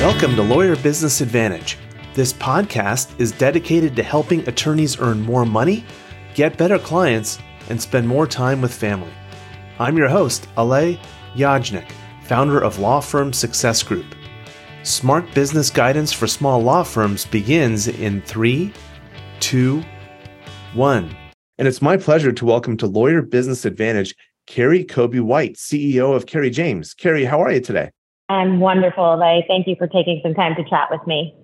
Welcome to Lawyer Business Advantage. This podcast is dedicated to helping attorneys earn more money, get better clients, and spend more time with family. I'm your host, Alay Yajnik, founder of Law Firm Success Group. Smart business guidance for small law firms begins in three, two, one. And it's my pleasure to welcome to Lawyer Business Advantage Kerri Coby White, CEO of Kerri James. Kerri, how are you today? I'm wonderful. I thank you for taking some time to chat with me.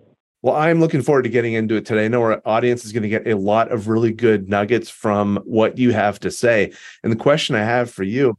Well, I'm looking forward to getting into it today. I know our audience is going to get a lot of really good nuggets from what you have to say. And the question I have for you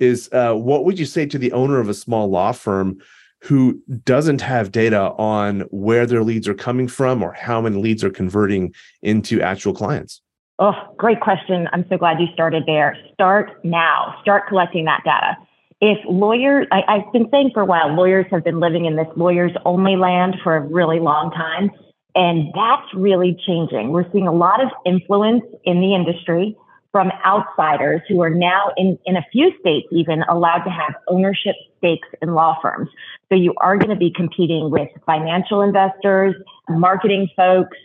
is uh, what would you say to the owner of a small law firm who doesn't have data on where their leads are coming from or how many leads are converting into actual clients? Oh, great question. I'm so glad you started there. Start now, start collecting that data if lawyers, I, I've been saying for a while, lawyers have been living in this lawyers only land for a really long time. And that's really changing. We're seeing a lot of influence in the industry from outsiders who are now in, in a few states even allowed to have ownership stakes in law firms. So you are going to be competing with financial investors, marketing folks,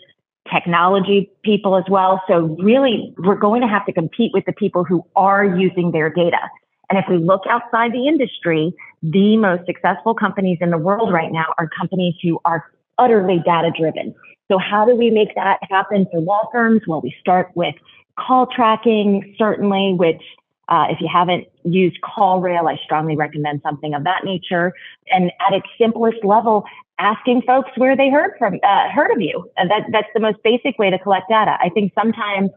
technology people as well. So really, we're going to have to compete with the people who are using their data. And if we look outside the industry, the most successful companies in the world right now are companies who are utterly data driven. So how do we make that happen for law firms? Well, we start with call tracking, certainly, which uh, if you haven't used CallRail, I strongly recommend something of that nature. And at its simplest level, asking folks where they heard from uh, heard of you. And that that's the most basic way to collect data. I think sometimes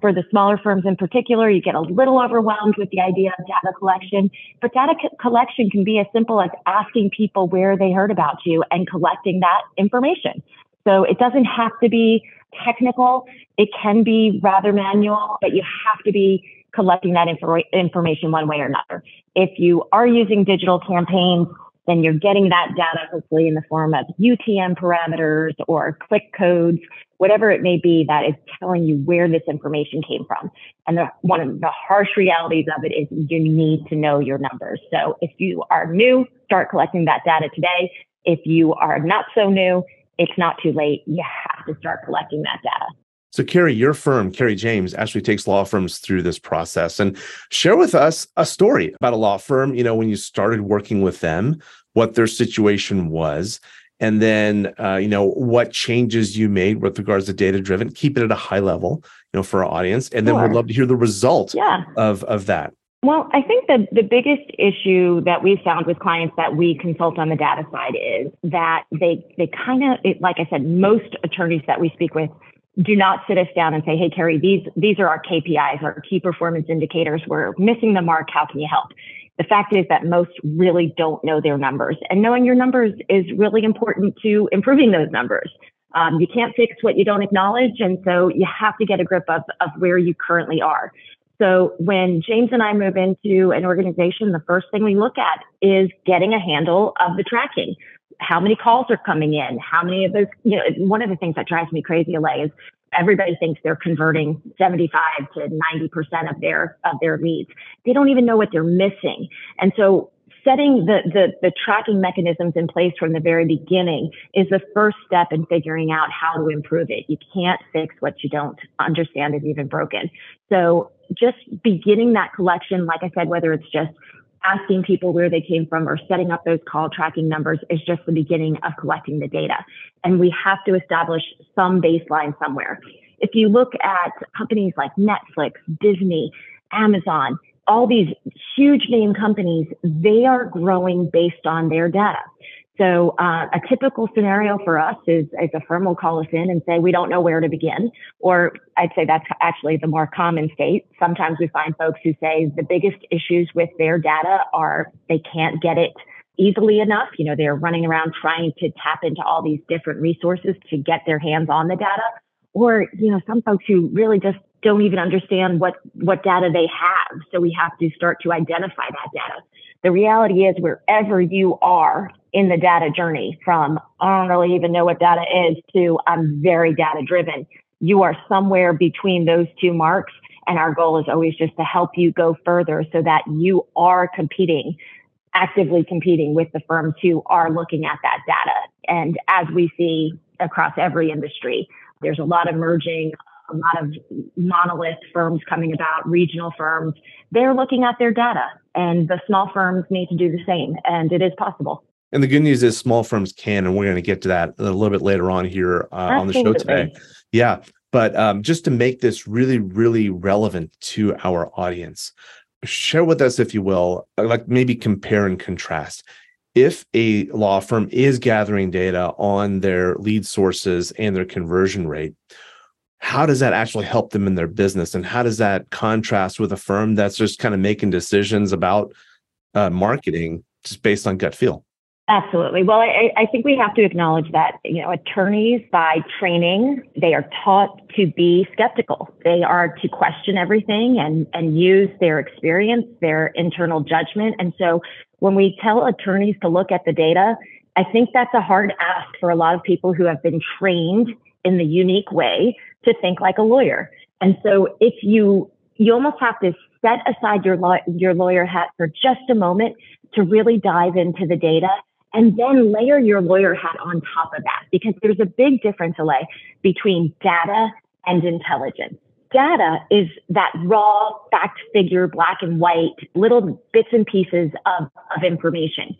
for the smaller firms in particular, you get a little overwhelmed with the idea of data collection, but data co- collection can be as simple as asking people where they heard about you and collecting that information. So it doesn't have to be technical. It can be rather manual, but you have to be collecting that infor- information one way or another. If you are using digital campaigns, then you're getting that data hopefully in the form of UTM parameters or click codes, whatever it may be that is telling you where this information came from. And the, one of the harsh realities of it is you need to know your numbers. So if you are new, start collecting that data today. If you are not so new, it's not too late. You have to start collecting that data. So, Kerri, your firm, Kerri James, actually takes law firms through this process and share with us a story about a law firm. You know, when you started working with them, what their situation was, and then uh, you know what changes you made with regards to data driven. Keep it at a high level, you know, for our audience, and then sure. we'd love to hear the result yeah. of of that. Well, I think that the biggest issue that we've found with clients that we consult on the data side is that they they kind of like I said, most attorneys that we speak with do not sit us down and say, "Hey, Kerri, these these are our KPIs, our key performance indicators. We're missing the mark. How can you help?" The fact is that most really don't know their numbers, and knowing your numbers is really important to improving those numbers. Um, you can't fix what you don't acknowledge, and so you have to get a grip of of where you currently are. So when James and I move into an organization, the first thing we look at is getting a handle of the tracking how many calls are coming in, how many of those, you know, one of the things that drives me crazy, LA, is everybody thinks they're converting 75 to 90% of their, of their leads. They don't even know what they're missing. And so setting the, the, the tracking mechanisms in place from the very beginning is the first step in figuring out how to improve it. You can't fix what you don't understand is even broken. So just beginning that collection, like I said, whether it's just asking people where they came from or setting up those call tracking numbers is just the beginning of collecting the data. And we have to establish some baseline somewhere. If you look at companies like Netflix, Disney, Amazon, all these huge name companies, they are growing based on their data. So uh, a typical scenario for us is, is a firm will call us in and say, we don't know where to begin. Or I'd say that's actually the more common state. Sometimes we find folks who say the biggest issues with their data are they can't get it easily enough. You know, they're running around trying to tap into all these different resources to get their hands on the data. Or, you know, some folks who really just don't even understand what, what data they have. So we have to start to identify that data. The reality is wherever you are in the data journey from I don't really even know what data is to I'm very data driven. You are somewhere between those two marks. And our goal is always just to help you go further so that you are competing actively competing with the firms who are looking at that data. And as we see across every industry, there's a lot of merging, a lot of monolith firms coming about, regional firms. They're looking at their data, and the small firms need to do the same, and it is possible. And the good news is small firms can, and we're going to get to that a little bit later on here uh, on the show today. Yeah. But um, just to make this really, really relevant to our audience, share with us, if you will, like maybe compare and contrast. If a law firm is gathering data on their lead sources and their conversion rate, how does that actually help them in their business? And how does that contrast with a firm that's just kind of making decisions about uh, marketing just based on gut feel? Absolutely. Well, I, I, think we have to acknowledge that, you know, attorneys by training, they are taught to be skeptical. They are to question everything and, and use their experience, their internal judgment. And so when we tell attorneys to look at the data, I think that's a hard ask for a lot of people who have been trained in the unique way to think like a lawyer. And so if you, you almost have to set aside your law, your lawyer hat for just a moment to really dive into the data and then layer your lawyer hat on top of that because there's a big difference, Alay, between data and intelligence. Data is that raw fact figure, black and white, little bits and pieces of, of information.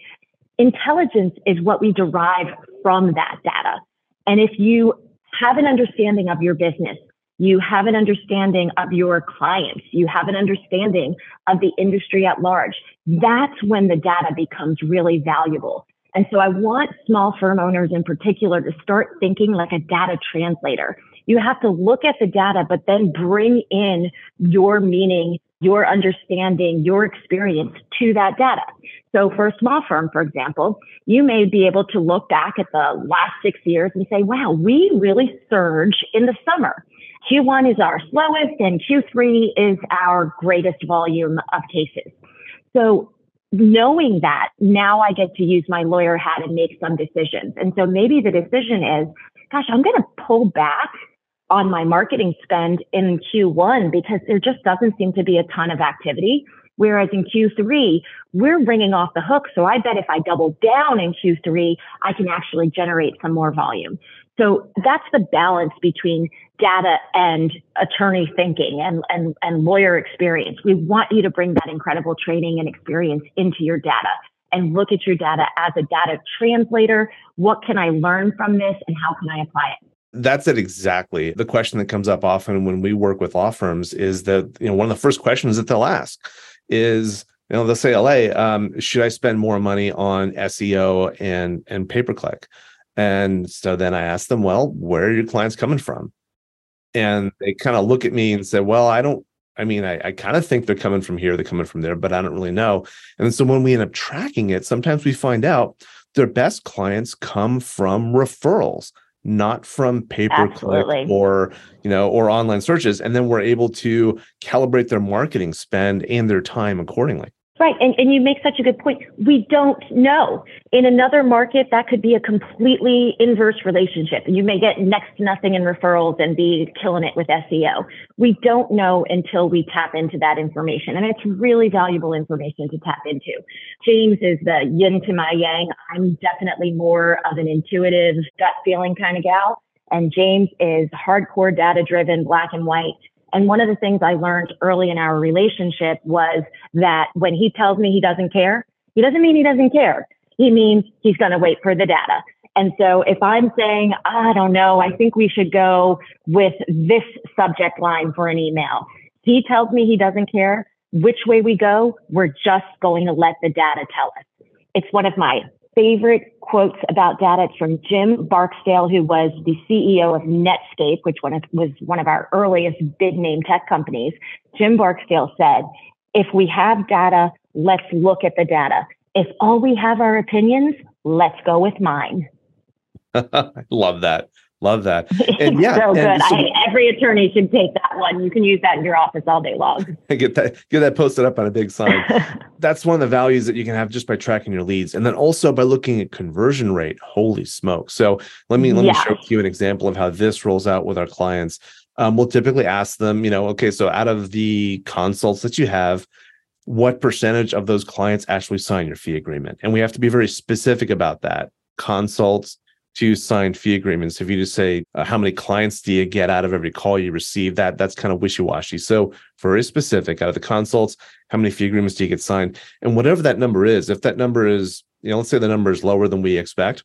Intelligence is what we derive from that data. And if you have an understanding of your business, you have an understanding of your clients, you have an understanding of the industry at large, that's when the data becomes really valuable. And so I want small firm owners in particular to start thinking like a data translator. You have to look at the data, but then bring in your meaning, your understanding, your experience to that data. So for a small firm, for example, you may be able to look back at the last six years and say, wow, we really surge in the summer. Q1 is our slowest and Q3 is our greatest volume of cases. So knowing that now I get to use my lawyer hat and make some decisions. And so maybe the decision is, gosh, I'm going to pull back on my marketing spend in Q1 because there just doesn't seem to be a ton of activity. Whereas in Q3, we're bringing off the hook. So I bet if I double down in Q3, I can actually generate some more volume. So that's the balance between data and attorney thinking and, and, and lawyer experience. We want you to bring that incredible training and experience into your data and look at your data as a data translator. What can I learn from this and how can I apply it? That's it exactly. The question that comes up often when we work with law firms is that, you know, one of the first questions that they'll ask is, you know, they'll say, LA, um, should I spend more money on SEO and and pay per click? And so then I ask them, well, where are your clients coming from? And they kind of look at me and say, well, I don't, I mean, I, I kind of think they're coming from here, they're coming from there, but I don't really know. And so when we end up tracking it, sometimes we find out their best clients come from referrals not from pay per click or you know or online searches and then we're able to calibrate their marketing spend and their time accordingly Right. And, and you make such a good point. We don't know. In another market, that could be a completely inverse relationship. You may get next to nothing in referrals and be killing it with SEO. We don't know until we tap into that information. And it's really valuable information to tap into. James is the yin to my yang. I'm definitely more of an intuitive gut feeling kind of gal. And James is hardcore data driven, black and white. And one of the things I learned early in our relationship was that when he tells me he doesn't care, he doesn't mean he doesn't care. He means he's going to wait for the data. And so if I'm saying, I don't know, I think we should go with this subject line for an email, he tells me he doesn't care which way we go. We're just going to let the data tell us. It's one of my favorite quotes about data. It's from Jim Barksdale, who was the CEO of Netscape, which one of, was one of our earliest big name tech companies. Jim Barksdale said, if we have data, let's look at the data. If all we have are opinions, let's go with mine. I love that. Love that. And yeah, so good. So, I, every attorney should take that one. You can use that in your office all day long. Get that get that posted up on a big sign. That's one of the values that you can have just by tracking your leads, and then also by looking at conversion rate. Holy smoke! So let me let yeah. me show you an example of how this rolls out with our clients. Um, we'll typically ask them, you know, okay, so out of the consults that you have, what percentage of those clients actually sign your fee agreement. And we have to be very specific about that. Consults to sign fee agreements. If you just say, uh, how many clients do you get out of every call you receive, that that's kind of wishy washy. So, for very specific out of the consults, how many fee agreements do you get signed? And whatever that number is, if that number is, you know, let's say the number is lower than we expect.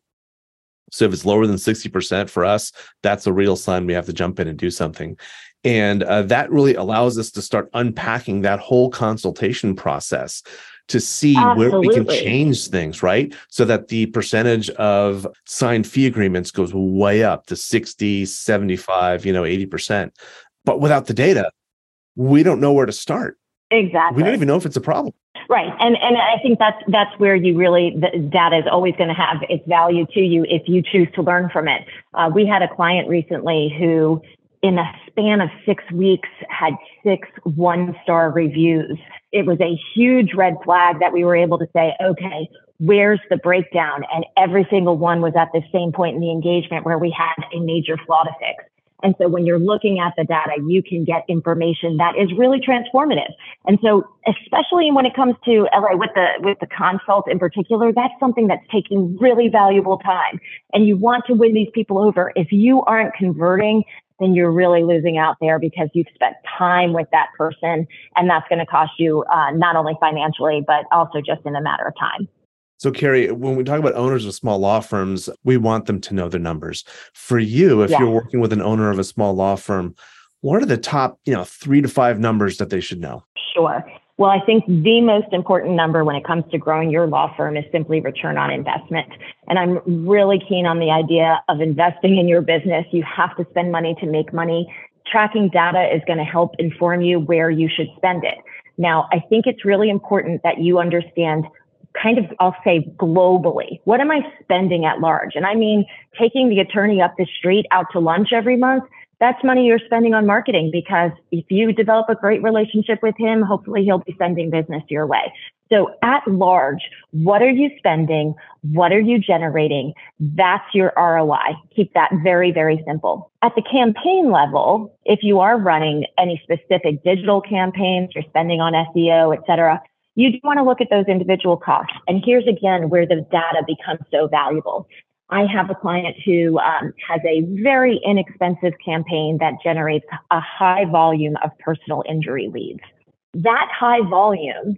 So, if it's lower than 60% for us, that's a real sign we have to jump in and do something. And uh, that really allows us to start unpacking that whole consultation process to see Absolutely. where we can change things, right? So that the percentage of signed fee agreements goes way up to 60, 75, you know, 80%. But without the data, we don't know where to start. Exactly. We don't even know if it's a problem. Right. And and I think that's that's where you really the data is always going to have its value to you if you choose to learn from it. Uh, we had a client recently who in a span of six weeks had six one star reviews. It was a huge red flag that we were able to say, okay, where's the breakdown? And every single one was at the same point in the engagement where we had a major flaw to fix. And so when you're looking at the data, you can get information that is really transformative. And so especially when it comes to LA with the with the consult in particular, that's something that's taking really valuable time. And you want to win these people over. If you aren't converting then you're really losing out there because you've spent time with that person and that's going to cost you uh, not only financially but also just in a matter of time so Kerri, when we talk about owners of small law firms, we want them to know their numbers. For you, if yeah. you're working with an owner of a small law firm, what are the top, you know, 3 to 5 numbers that they should know? Sure. Well, I think the most important number when it comes to growing your law firm is simply return on investment. And I'm really keen on the idea of investing in your business. You have to spend money to make money. Tracking data is going to help inform you where you should spend it. Now, I think it's really important that you understand kind of, I'll say globally, what am I spending at large? And I mean, taking the attorney up the street out to lunch every month that's money you're spending on marketing because if you develop a great relationship with him, hopefully he'll be sending business your way. So at large, what are you spending? What are you generating? That's your ROI. Keep that very, very simple. At the campaign level, if you are running any specific digital campaigns, you're spending on SEO, et cetera, you want to look at those individual costs. And here's again where the data becomes so valuable. I have a client who um, has a very inexpensive campaign that generates a high volume of personal injury leads. That high volume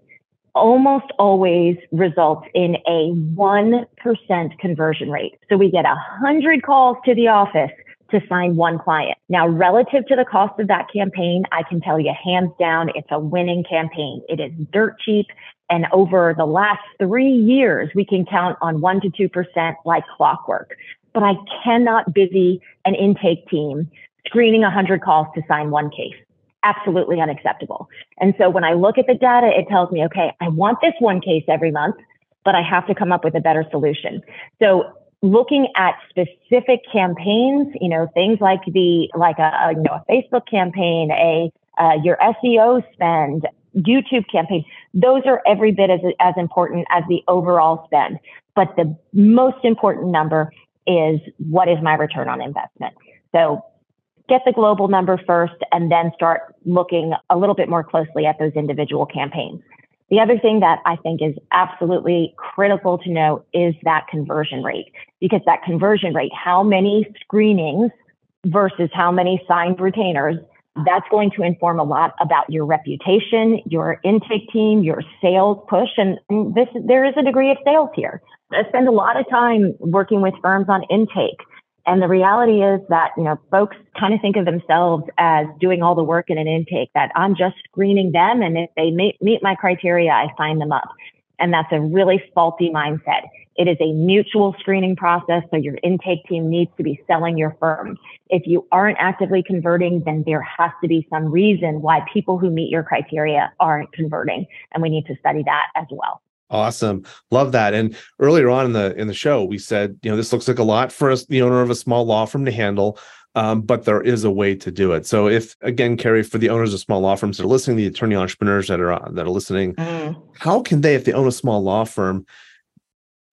almost always results in a 1% conversion rate. So we get 100 calls to the office to sign one client. Now, relative to the cost of that campaign, I can tell you hands down, it's a winning campaign. It is dirt cheap. And over the last three years, we can count on one to 2% like clockwork. But I cannot busy an intake team screening 100 calls to sign one case. Absolutely unacceptable. And so when I look at the data, it tells me, okay, I want this one case every month, but I have to come up with a better solution. So looking at specific campaigns, you know, things like the, like a, you know, a Facebook campaign, a, uh, your SEO spend, YouTube campaign, those are every bit as, as important as the overall spend. But the most important number is what is my return on investment? So get the global number first and then start looking a little bit more closely at those individual campaigns. The other thing that I think is absolutely critical to know is that conversion rate, because that conversion rate, how many screenings versus how many signed retainers that's going to inform a lot about your reputation, your intake team, your sales push, and, this there is a degree of sales here. I spend a lot of time working with firms on intake. And the reality is that, you know, folks kind of think of themselves as doing all the work in an intake, that I'm just screening them. And if they meet, my criteria, I sign them up. And that's a really faulty mindset. It is a mutual screening process, so your intake team needs to be selling your firm. If you aren't actively converting, then there has to be some reason why people who meet your criteria aren't converting, and we need to study that as well. Awesome. Love that. And earlier on in the in the show, we said, you know, this looks like a lot for us, the owner of a small law firm to handle. Um, but there is a way to do it. So, if again, Kerri, for the owners of small law firms that are listening, the attorney entrepreneurs that are that are listening, mm. how can they, if they own a small law firm,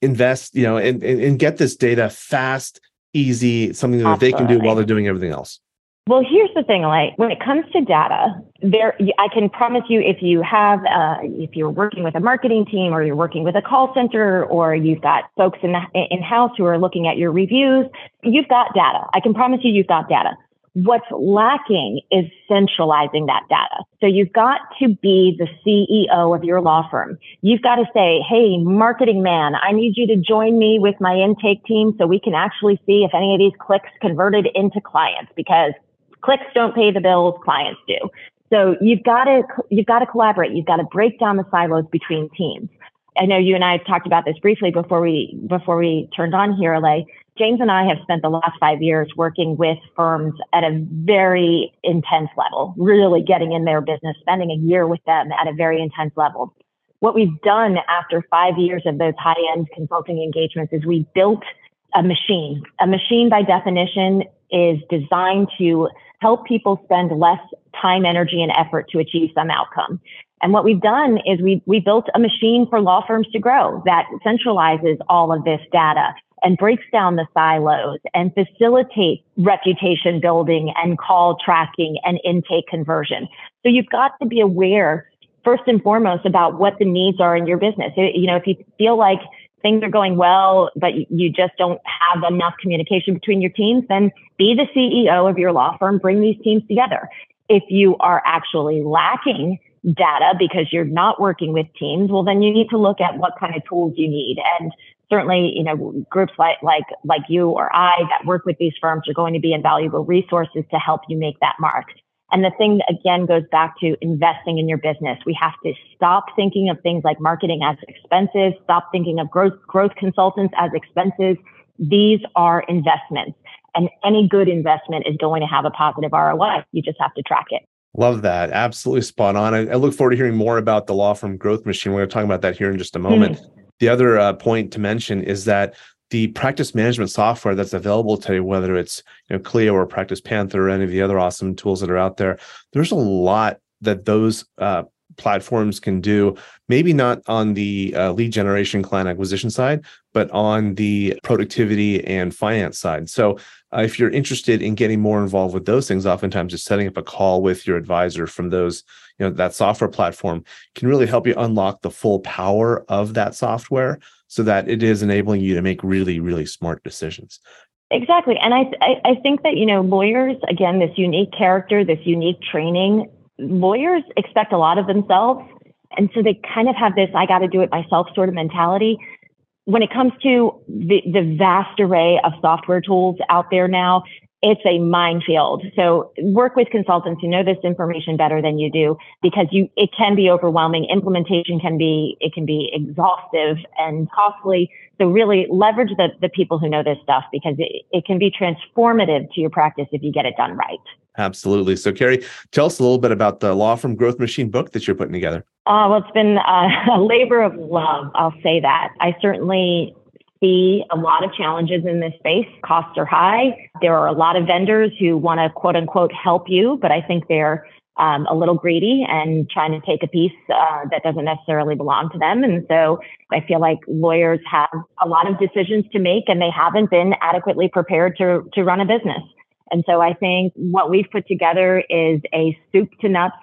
invest, you know, and, and, and get this data fast, easy, something that Absolutely. they can do while they're doing everything else. Well, here's the thing, like when it comes to data, there I can promise you if you have uh, if you're working with a marketing team or you're working with a call center or you've got folks in in house who are looking at your reviews, you've got data. I can promise you you've got data. What's lacking is centralizing that data. So you've got to be the CEO of your law firm. You've got to say, Hey, marketing man, I need you to join me with my intake team so we can actually see if any of these clicks converted into clients because clicks don't pay the bills, clients do. So you've got to, you've got to collaborate. You've got to break down the silos between teams. I know you and I have talked about this briefly before we, before we turned on here, Lay. James and I have spent the last five years working with firms at a very intense level, really getting in their business, spending a year with them at a very intense level. What we've done after five years of those high end consulting engagements is we built a machine. A machine, by definition, is designed to help people spend less time, energy, and effort to achieve some outcome. And what we've done is we, we built a machine for law firms to grow that centralizes all of this data and breaks down the silos and facilitates reputation building and call tracking and intake conversion. So you've got to be aware first and foremost about what the needs are in your business. You know, if you feel like things are going well, but you just don't have enough communication between your teams, then be the CEO of your law firm, bring these teams together. If you are actually lacking data because you're not working with teams, well, then you need to look at what kind of tools you need. And certainly, you know, groups like, like, like you or I that work with these firms are going to be invaluable resources to help you make that mark. And the thing again goes back to investing in your business. We have to stop thinking of things like marketing as expenses, stop thinking of growth, growth consultants as expenses. These are investments and any good investment is going to have a positive ROI. You just have to track it. Love that. Absolutely spot on. I, I look forward to hearing more about the law firm growth machine. We're going to talk about that here in just a moment. Mm-hmm. The other uh, point to mention is that the practice management software that's available today, whether it's you know Clio or Practice Panther or any of the other awesome tools that are out there, there's a lot that those uh, platforms can do. Maybe not on the uh, lead generation client acquisition side, but on the productivity and finance side. So uh, if you're interested in getting more involved with those things, oftentimes just setting up a call with your advisor from those, you know, that software platform can really help you unlock the full power of that software so that it is enabling you to make really, really smart decisions. Exactly. And I, I, I think that, you know, lawyers, again, this unique character, this unique training, lawyers expect a lot of themselves. And so they kind of have this, I got to do it myself sort of mentality. When it comes to the, the vast array of software tools out there now, it's a minefield. So work with consultants who know this information better than you do because you it can be overwhelming. Implementation can be it can be exhaustive and costly. So really leverage the, the people who know this stuff because it, it can be transformative to your practice if you get it done right. Absolutely. So Kerri, tell us a little bit about the Law Firm Growth Machine book that you're putting together. Uh, well, it's been a labor of love. I'll say that. I certainly see a lot of challenges in this space. Costs are high. There are a lot of vendors who want to quote unquote help you, but I think they're um, a little greedy and trying to take a piece uh, that doesn't necessarily belong to them. And so I feel like lawyers have a lot of decisions to make and they haven't been adequately prepared to, to run a business. And so I think what we've put together is a soup to nuts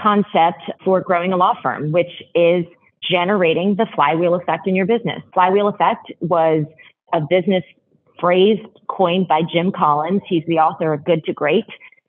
concept for growing a law firm, which is generating the flywheel effect in your business. Flywheel effect was a business phrase coined by Jim Collins. He's the author of Good to Great.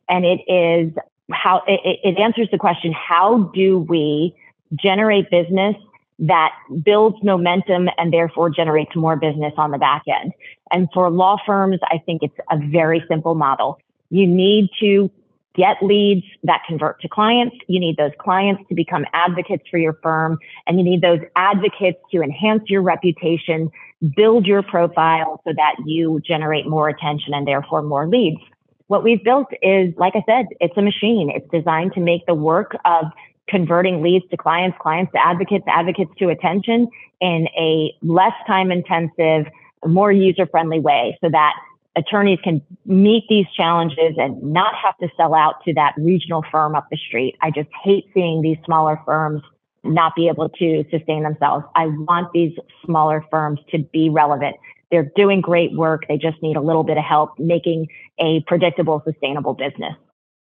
And it is how it, it answers the question, how do we generate business that builds momentum and therefore generates more business on the back end? And for law firms, I think it's a very simple model. You need to get leads that convert to clients. You need those clients to become advocates for your firm and you need those advocates to enhance your reputation, build your profile so that you generate more attention and therefore more leads. What we've built is, like I said, it's a machine. It's designed to make the work of converting leads to clients, clients to advocates, advocates to attention in a less time intensive, more user friendly way so that attorneys can meet these challenges and not have to sell out to that regional firm up the street. I just hate seeing these smaller firms not be able to sustain themselves. I want these smaller firms to be relevant. they're doing great work. They just need a little bit of help making a predictable, sustainable business.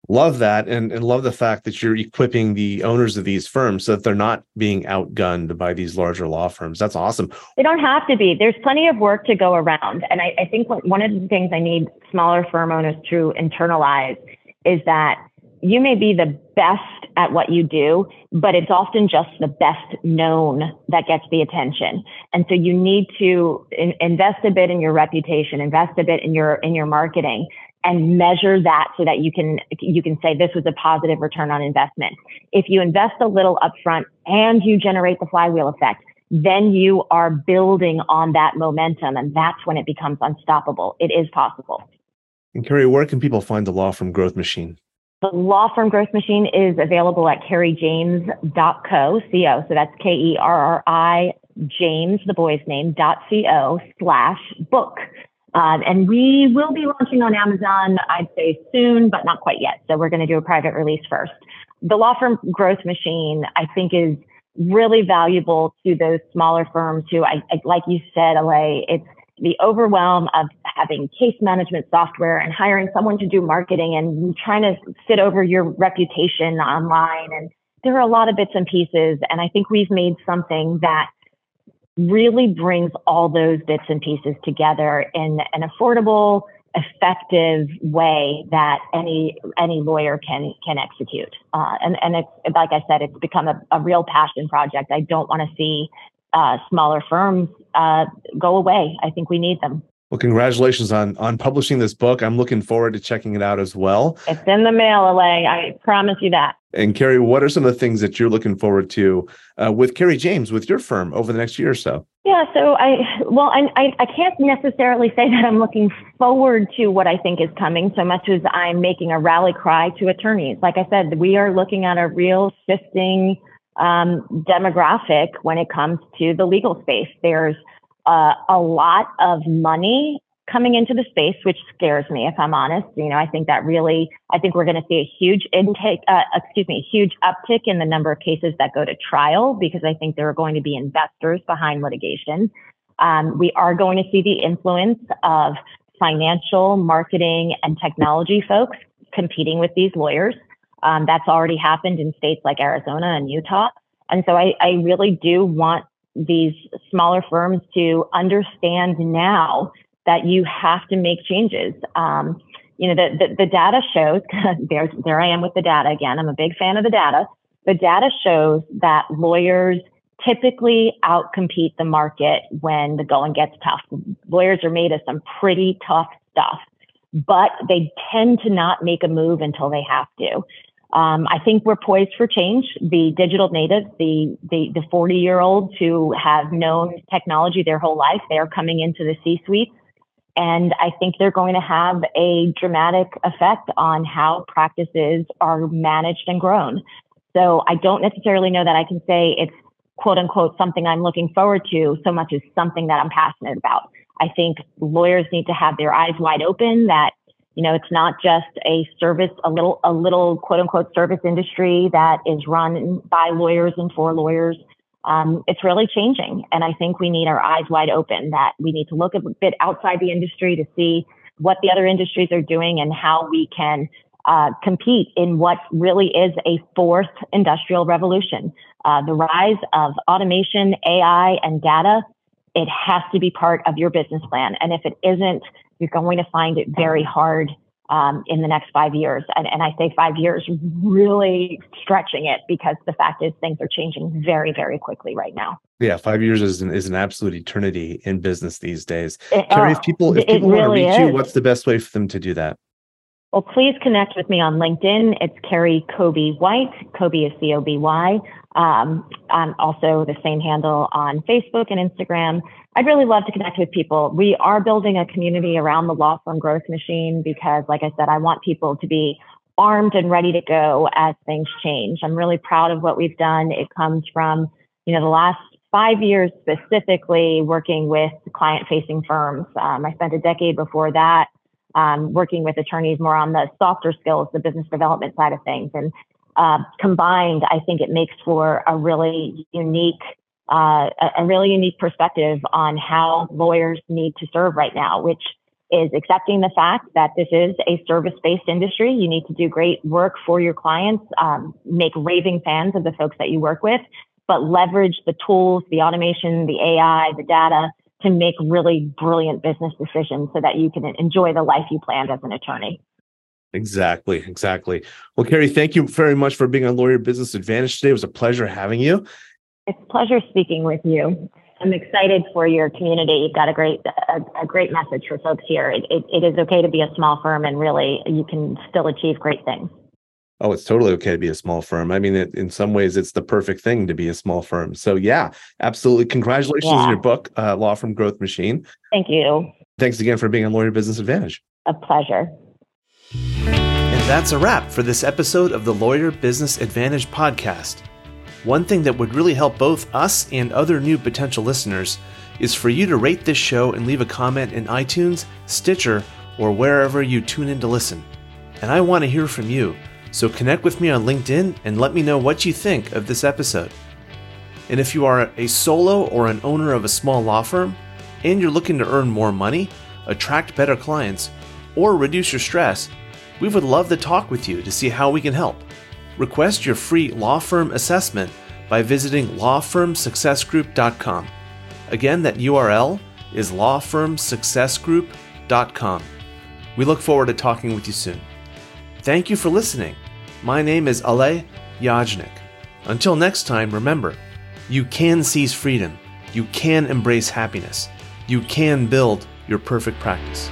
Love that. And, and love the fact that you're equipping the owners of these firms so that they're not being outgunned by these larger law firms. That's awesome. They don't have to be. There's plenty of work to go around. And I, I think one of the things I need smaller firm owners to internalize is that you may be the best at what you do, but it's often just the best known that gets the attention. And so you need to in, invest a bit in your reputation, invest a bit in your in your marketing and measure that so that you can you can say this was a positive return on investment. If you invest a little upfront and you generate the flywheel effect, then you are building on that momentum and that's when it becomes unstoppable. It is possible. And Kerri, where can people find the law firm growth machine? The law firm growth machine is available at kerrijames.co, co. So that's K E R R I James, the boy's name, dot co slash book. Um, and we will be launching on Amazon, I'd say soon, but not quite yet. So we're going to do a private release first. The law firm growth machine, I think, is really valuable to those smaller firms who, I, I like you said, Alay, it's the overwhelm of having case management software and hiring someone to do marketing and trying to sit over your reputation online. And there are a lot of bits and pieces. And I think we've made something that really brings all those bits and pieces together in an affordable, effective way that any any lawyer can can execute. Uh, and and it's like I said, it's become a, a real passion project. I don't want to see uh, smaller firms uh, go away. I think we need them. Well, congratulations on on publishing this book. I'm looking forward to checking it out as well. It's in the mail, Alay. I promise you that. And Kerri, what are some of the things that you're looking forward to uh, with Kerri James with your firm over the next year or so? Yeah, so I well, I, I I can't necessarily say that I'm looking forward to what I think is coming so much as I'm making a rally cry to attorneys. Like I said, we are looking at a real shifting um, demographic when it comes to the legal space. There's uh, a lot of money coming into the space, which scares me, if I'm honest. You know, I think that really, I think we're going to see a huge intake, uh, excuse me, a huge uptick in the number of cases that go to trial because I think there are going to be investors behind litigation. Um, we are going to see the influence of financial, marketing, and technology folks competing with these lawyers. Um, that's already happened in states like Arizona and Utah. And so I, I really do want these smaller firms to understand now that you have to make changes. Um, you know, the, the, the data shows, there, there I am with the data again. I'm a big fan of the data. The data shows that lawyers typically outcompete the market when the going gets tough. Lawyers are made of some pretty tough stuff, but they tend to not make a move until they have to. Um, I think we're poised for change. The digital natives, the the, the 40 year olds who have known technology their whole life, they are coming into the C suite. And I think they're going to have a dramatic effect on how practices are managed and grown. So I don't necessarily know that I can say it's quote unquote something I'm looking forward to so much as something that I'm passionate about. I think lawyers need to have their eyes wide open that you know, it's not just a service, a little, a little quote unquote service industry that is run by lawyers and for lawyers. Um, it's really changing. And I think we need our eyes wide open that we need to look a bit outside the industry to see what the other industries are doing and how we can uh, compete in what really is a fourth industrial revolution. Uh, the rise of automation, AI, and data, it has to be part of your business plan. And if it isn't, you're going to find it very hard um, in the next five years. And, and I say five years, really stretching it because the fact is things are changing very, very quickly right now. Yeah, five years is an, is an absolute eternity in business these days. It, Kerri, if people if people really want to reach is. you, what's the best way for them to do that? Well, please connect with me on LinkedIn. It's Kerri Coby White. Coby is C O B Y. Um, I'm also the same handle on Facebook and Instagram. I'd really love to connect with people. We are building a community around the law firm growth machine because, like I said, I want people to be armed and ready to go as things change. I'm really proud of what we've done. It comes from, you know, the last five years specifically working with client facing firms. Um, I spent a decade before that um, working with attorneys more on the softer skills, the business development side of things. And uh, combined, I think it makes for a really unique uh, a, really unique perspective on how lawyers need to serve right now, which is accepting the fact that this is a service-based industry. You need to do great work for your clients, um, make raving fans of the folks that you work with, but leverage the tools, the automation, the AI, the data to make really brilliant business decisions so that you can enjoy the life you planned as an attorney. Exactly, exactly. Well, Kerri, thank you very much for being on Lawyer Business Advantage today. It was a pleasure having you. It's a pleasure speaking with you. I'm excited for your community. You've got a great a, a great message for folks here. It, it, it is okay to be a small firm, and really, you can still achieve great things. Oh, it's totally okay to be a small firm. I mean, it, in some ways, it's the perfect thing to be a small firm. So, yeah, absolutely. Congratulations yeah. on your book, uh, Law Firm Growth Machine. Thank you. Thanks again for being on Lawyer Business Advantage. A pleasure. And that's a wrap for this episode of the Lawyer Business Advantage podcast. One thing that would really help both us and other new potential listeners is for you to rate this show and leave a comment in iTunes, Stitcher, or wherever you tune in to listen. And I want to hear from you, so connect with me on LinkedIn and let me know what you think of this episode. And if you are a solo or an owner of a small law firm and you're looking to earn more money, attract better clients, or reduce your stress, we would love to talk with you to see how we can help. Request your free law firm assessment by visiting lawfirmsuccessgroup.com. Again, that URL is lawfirmsuccessgroup.com. We look forward to talking with you soon. Thank you for listening. My name is Alay Yajnik. Until next time, remember, you can seize freedom, you can embrace happiness, you can build your perfect practice.